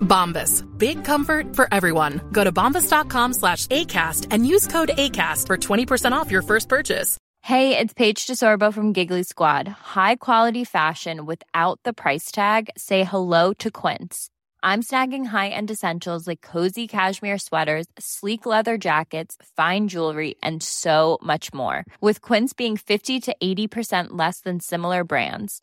Bombas. Big comfort for everyone. Go to bombas.com slash ACAST and use code ACAST for 20% off your first purchase. Hey, it's Paige DeSorbo from Giggly Squad. High quality fashion without the price tag? Say hello to Quince. I'm snagging high end essentials like cozy cashmere sweaters, sleek leather jackets, fine jewelry, and so much more. With Quince being 50 to 80% less than similar brands.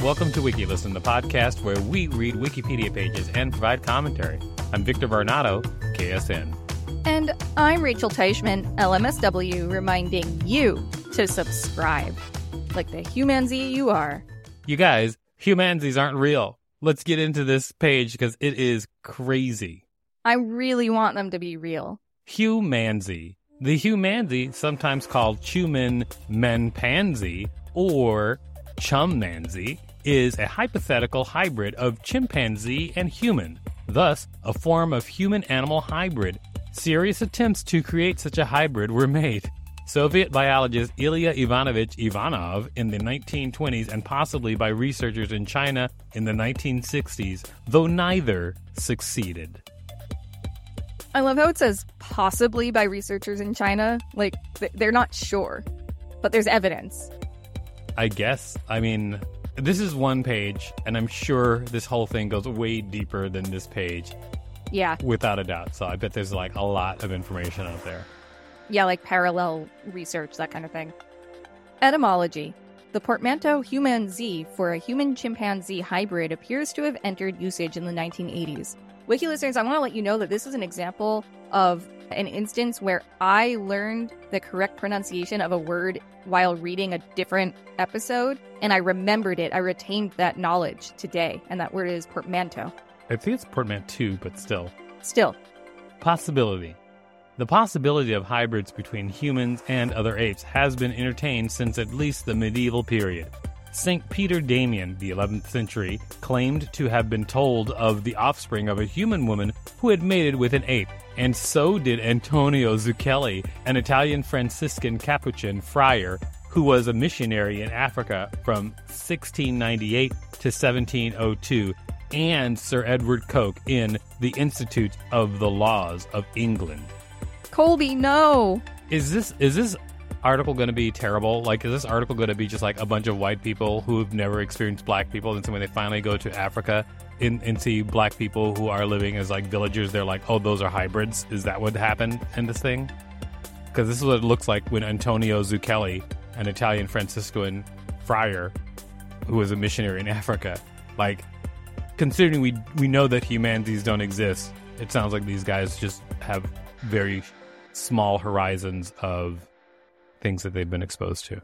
Welcome to WikiListen, the podcast where we read Wikipedia pages and provide commentary. I'm Victor Varnado, KSN. And I'm Rachel Teichman, LMSW, reminding you to subscribe. Like the humanzee you are. You guys, humanzees aren't real. Let's get into this page because it is crazy. I really want them to be real. Humanzee. The humanzee, sometimes called human menpansy or chummanzy, is a hypothetical hybrid of chimpanzee and human, thus, a form of human animal hybrid. Serious attempts to create such a hybrid were made. Soviet biologist Ilya Ivanovich Ivanov in the 1920s and possibly by researchers in China in the 1960s, though neither succeeded. I love how it says possibly by researchers in China. Like, they're not sure, but there's evidence. I guess. I mean, this is one page, and I'm sure this whole thing goes way deeper than this page. Yeah. Without a doubt. So I bet there's like a lot of information out there. Yeah, like parallel research, that kind of thing. Etymology. The portmanteau humanzee for a human chimpanzee hybrid appears to have entered usage in the 1980s. Wiki listeners, I want to let you know that this is an example of an instance where I learned the correct pronunciation of a word while reading a different episode, and I remembered it. I retained that knowledge today, and that word is portmanteau. I think it's portmanteau, but still. Still. Possibility. The possibility of hybrids between humans and other apes has been entertained since at least the medieval period. St. Peter Damian, the 11th century, claimed to have been told of the offspring of a human woman who had mated with an ape, and so did Antonio Zucchelli, an Italian Franciscan Capuchin friar who was a missionary in Africa from 1698 to 1702, and Sir Edward Coke in The Institute of the Laws of England. Colby, no. Is this is this article going to be terrible? Like, is this article going to be just like a bunch of white people who have never experienced black people, and so when they finally go to Africa and, and see black people who are living as like villagers, they're like, oh, those are hybrids? Is that what happened in this thing? Because this is what it looks like when Antonio Zucchelli, an Italian Franciscan friar who was a missionary in Africa, like, considering we we know that humanities don't exist, it sounds like these guys just have very small horizons of things that they've been exposed to.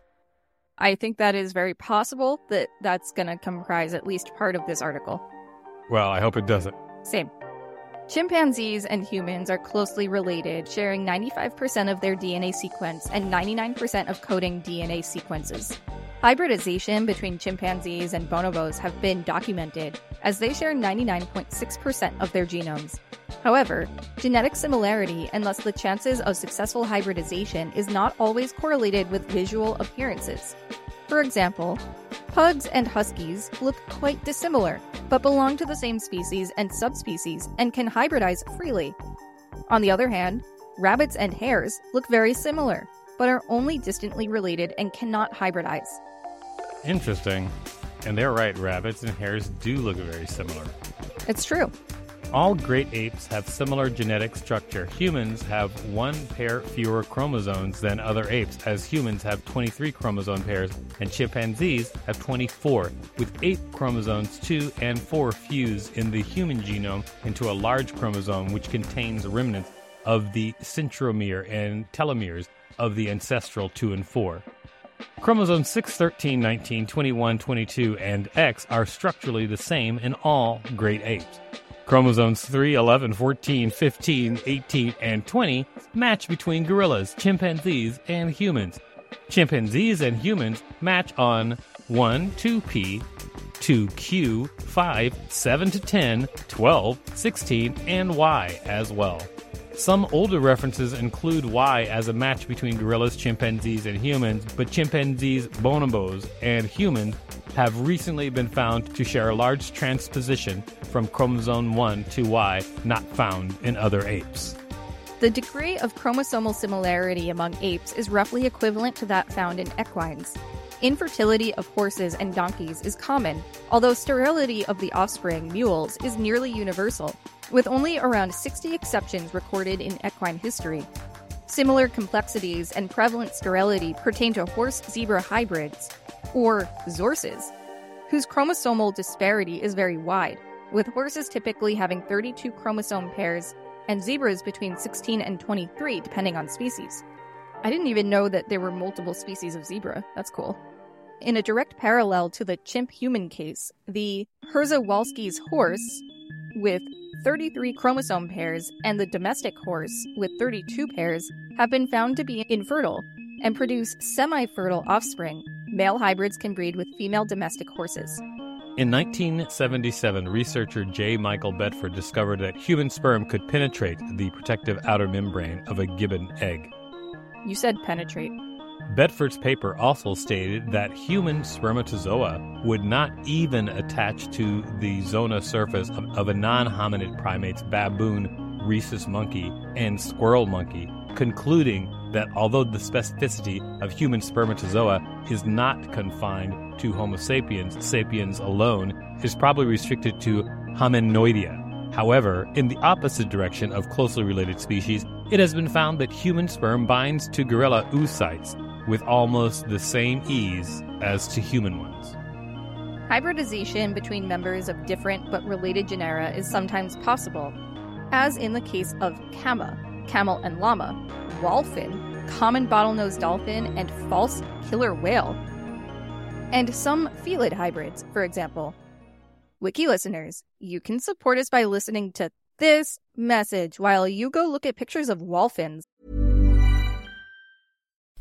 I think that is very possible that that's going to comprise at least part of this article. Well, I hope it doesn't. Same. Chimpanzees and humans are closely related, sharing 95% of their DNA sequence and 99% of coding DNA sequences. Hybridization between chimpanzees and bonobos have been documented, as they share 99.6% of their genomes. However, genetic similarity and thus the chances of successful hybridization is not always correlated with visual appearances. For example, pugs and huskies look quite dissimilar, but belong to the same species and subspecies and can hybridize freely. On the other hand, rabbits and hares look very similar, but are only distantly related and cannot hybridize. Interesting. And they're right, rabbits and hares do look very similar. It's true. All great apes have similar genetic structure. Humans have one pair fewer chromosomes than other apes, as humans have 23 chromosome pairs and chimpanzees have 24, with 8 chromosomes 2 and 4 fused in the human genome into a large chromosome which contains remnants of the centromere and telomeres of the ancestral 2 and 4. Chromosomes 6, 13, 19, 21, 22, and X are structurally the same in all great apes. Chromosomes 3, 11, 14, 15, 18, and 20 match between gorillas, chimpanzees, and humans. Chimpanzees and humans match on 1, 2p, 2q, 5, 7 to 10, 12, 16, and y as well. Some older references include Y as a match between gorillas, chimpanzees, and humans, but chimpanzees, bonobos, and humans have recently been found to share a large transposition from chromosome 1 to Y not found in other apes. The degree of chromosomal similarity among apes is roughly equivalent to that found in equines. Infertility of horses and donkeys is common, although sterility of the offspring, mules, is nearly universal, with only around 60 exceptions recorded in equine history. Similar complexities and prevalent sterility pertain to horse zebra hybrids, or zorses, whose chromosomal disparity is very wide, with horses typically having 32 chromosome pairs and zebras between 16 and 23, depending on species. I didn't even know that there were multiple species of zebra. That's cool. In a direct parallel to the chimp human case, the Przewalski's horse, with 33 chromosome pairs, and the domestic horse, with 32 pairs, have been found to be infertile and produce semi fertile offspring. Male hybrids can breed with female domestic horses. In 1977, researcher J. Michael Bedford discovered that human sperm could penetrate the protective outer membrane of a gibbon egg. You said penetrate. Bedford's paper also stated that human spermatozoa would not even attach to the zona surface of, of a non hominid primate's baboon, rhesus monkey, and squirrel monkey, concluding that although the specificity of human spermatozoa is not confined to Homo sapiens, sapiens alone is probably restricted to Hominoidea. However, in the opposite direction of closely related species, it has been found that human sperm binds to gorilla oocytes with almost the same ease as to human ones. Hybridization between members of different but related genera is sometimes possible, as in the case of cama, camel and llama, wholphin, common bottlenose dolphin, and false killer whale. And some felid hybrids, for example. Wiki listeners, you can support us by listening to this message while you go look at pictures of wholphins.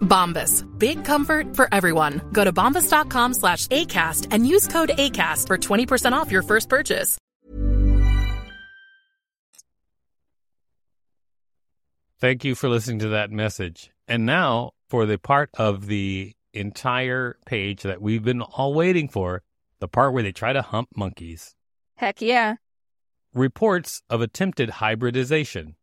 Bombas. Big comfort for everyone. Go to bombas.com slash ACAST and use code ACAST for 20% off your first purchase. Thank you for listening to that message. And now for the part of the entire page that we've been all waiting for the part where they try to hump monkeys. Heck yeah. Reports of attempted hybridization.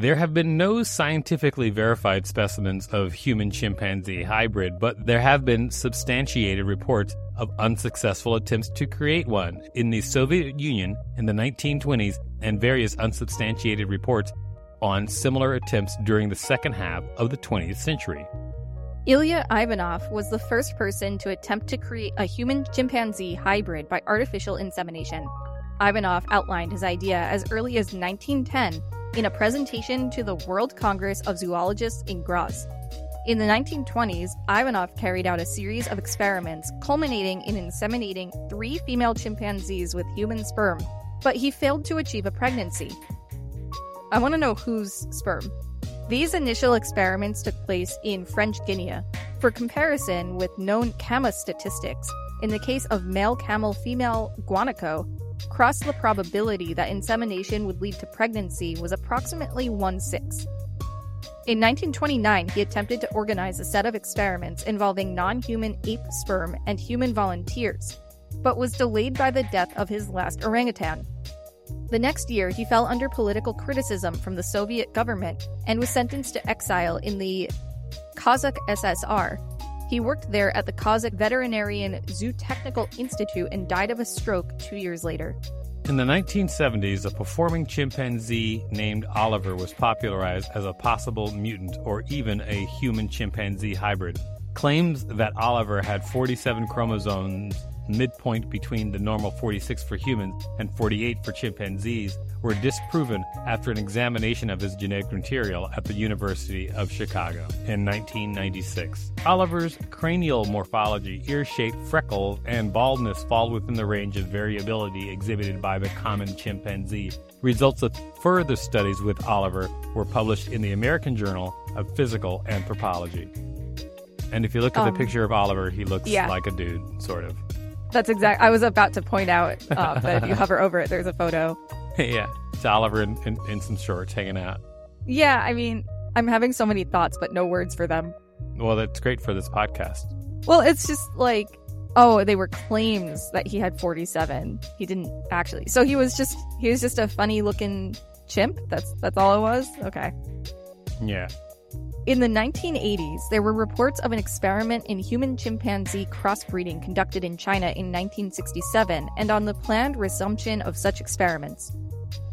There have been no scientifically verified specimens of human chimpanzee hybrid, but there have been substantiated reports of unsuccessful attempts to create one in the Soviet Union in the 1920s and various unsubstantiated reports on similar attempts during the second half of the 20th century. Ilya Ivanov was the first person to attempt to create a human chimpanzee hybrid by artificial insemination. Ivanov outlined his idea as early as 1910 in a presentation to the World Congress of Zoologists in Graz. In the 1920s, Ivanov carried out a series of experiments culminating in inseminating three female chimpanzees with human sperm, but he failed to achieve a pregnancy. I want to know whose sperm. These initial experiments took place in French Guinea. For comparison with known cama statistics, in the case of male camel female guanaco, cross the probability that insemination would lead to pregnancy was approximately 1 6. In 1929, he attempted to organize a set of experiments involving non human ape sperm and human volunteers, but was delayed by the death of his last orangutan. The next year, he fell under political criticism from the Soviet government and was sentenced to exile in the Kazakh SSR. He worked there at the Kazakh Veterinarian Zootechnical Institute and died of a stroke two years later. In the 1970s, a performing chimpanzee named Oliver was popularized as a possible mutant or even a human chimpanzee hybrid. Claims that Oliver had 47 chromosomes midpoint between the normal 46 for humans and 48 for chimpanzees, were disproven after an examination of his genetic material at the University of Chicago in 1996. Oliver's cranial morphology, ear shape, freckles, and baldness fall within the range of variability exhibited by the common chimpanzee. Results of further studies with Oliver were published in the American Journal of Physical Anthropology. And if you look at Um, the picture of Oliver, he looks yeah. like a dude, sort of. That's exact. I was about to point out uh, that if you hover over it, there's a photo. yeah, it's Oliver in, in, in some shorts hanging out. Yeah, I mean, I'm having so many thoughts, but no words for them. Well, that's great for this podcast. Well, it's just like, oh, they were claims that he had 47. He didn't actually. So he was just he was just a funny looking chimp. That's that's all it was. Okay. Yeah. In the 1980s, there were reports of an experiment in human chimpanzee crossbreeding conducted in China in 1967 and on the planned resumption of such experiments.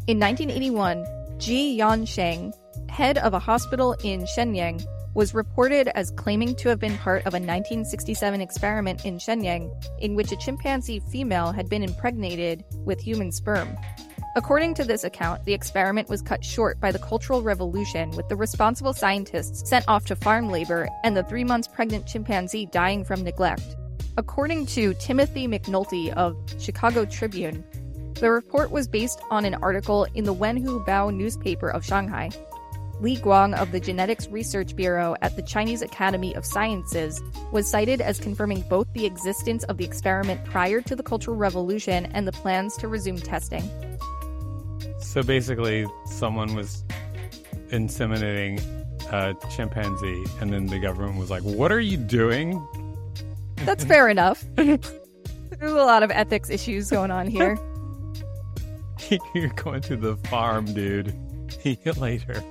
In 1981, Ji Yansheng, head of a hospital in Shenyang, was reported as claiming to have been part of a 1967 experiment in Shenyang in which a chimpanzee female had been impregnated with human sperm. According to this account, the experiment was cut short by the Cultural Revolution, with the responsible scientists sent off to farm labor and the three months pregnant chimpanzee dying from neglect. According to Timothy McNulty of Chicago Tribune, the report was based on an article in the Wenhui Bao newspaper of Shanghai. Li Guang of the Genetics Research Bureau at the Chinese Academy of Sciences was cited as confirming both the existence of the experiment prior to the Cultural Revolution and the plans to resume testing. So basically, someone was inseminating a chimpanzee, and then the government was like, What are you doing? That's fair enough. There's a lot of ethics issues going on here. You're going to the farm, dude. See you later.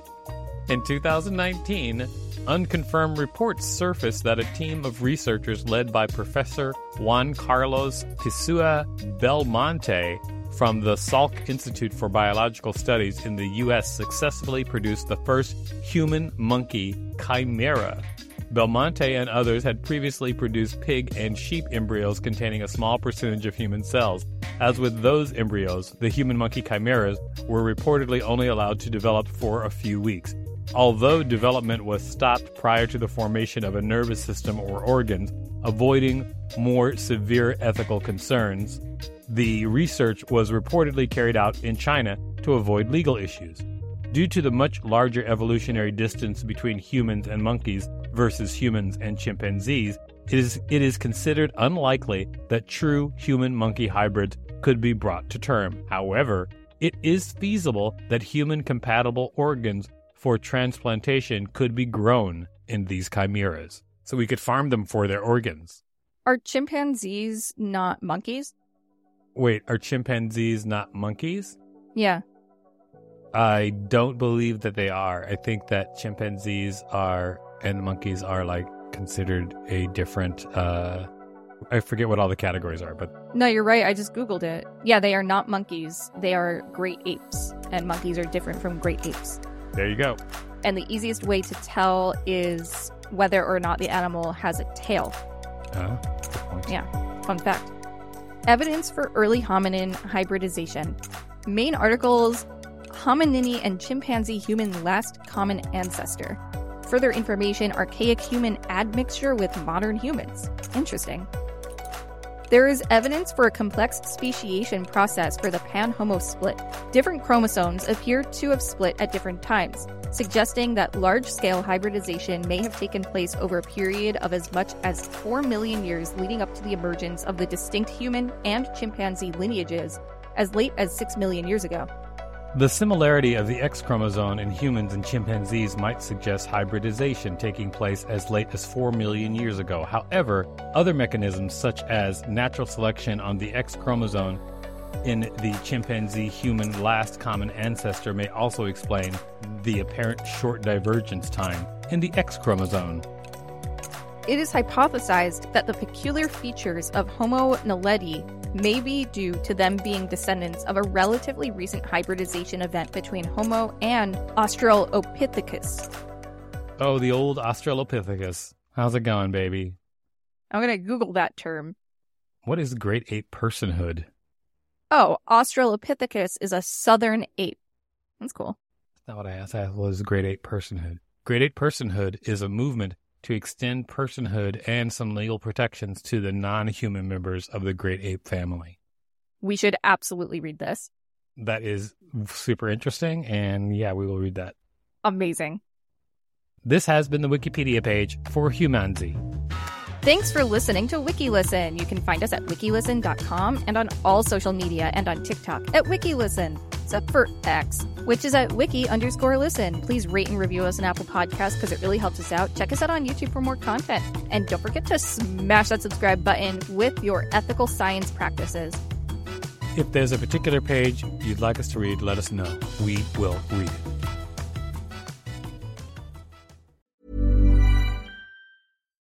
In 2019, unconfirmed reports surfaced that a team of researchers led by Professor Juan Carlos Izpisua Belmonte from the Salk Institute for Biological Studies in the U.S. successfully produced the first human monkey chimera. Belmonte and others had previously produced pig and sheep embryos containing a small percentage of human cells. As with those embryos, the human monkey chimeras were reportedly only allowed to develop for a few weeks. Although development was stopped prior to the formation of a nervous system or organs, avoiding more severe ethical concerns, the research was reportedly carried out in China to avoid legal issues. Due to the much larger evolutionary distance between humans and monkeys versus humans and chimpanzees, it is, it is considered unlikely that true human monkey hybrids could be brought to term. However, it is feasible that human compatible organs for transplantation could be grown in these chimeras, so we could farm them for their organs. Are chimpanzees not monkeys? Wait, are chimpanzees not monkeys? Yeah. I don't believe that they are. I think that chimpanzees are and monkeys are like considered a different uh I forget what all the categories are, but No, you're right. I just Googled it. Yeah, they are not monkeys. They are great apes. And monkeys are different from great apes. There you go. And the easiest way to tell is whether or not the animal has a tail. Uh. Yeah, fun fact. Evidence for early hominin hybridization. Main articles Hominini and chimpanzee human last common ancestor. Further information archaic human admixture with modern humans. Interesting. There is evidence for a complex speciation process for the pan homo split. Different chromosomes appear to have split at different times, suggesting that large scale hybridization may have taken place over a period of as much as 4 million years leading up to the emergence of the distinct human and chimpanzee lineages as late as 6 million years ago. The similarity of the X chromosome in humans and chimpanzees might suggest hybridization taking place as late as 4 million years ago. However, other mechanisms such as natural selection on the X chromosome in the chimpanzee human last common ancestor may also explain the apparent short divergence time in the X chromosome. It is hypothesized that the peculiar features of Homo naledi may be due to them being descendants of a relatively recent hybridization event between Homo and Australopithecus. Oh, the old Australopithecus. How's it going, baby? I'm going to Google that term. What is great ape personhood? Oh, Australopithecus is a southern ape. That's cool. That's not what I asked. I asked what is great ape personhood. Great ape personhood is a movement to extend personhood and some legal protections to the non human members of the great ape family. We should absolutely read this. That is super interesting, and yeah, we will read that. Amazing. This has been the Wikipedia page for Humanzee. Thanks for listening to WikiListen. You can find us at wikilisten.com and on all social media and on TikTok at WikiListen, except for X, which is at wiki underscore listen. Please rate and review us on Apple Podcasts because it really helps us out. Check us out on YouTube for more content. And don't forget to smash that subscribe button with your ethical science practices. If there's a particular page you'd like us to read, let us know. We will read it.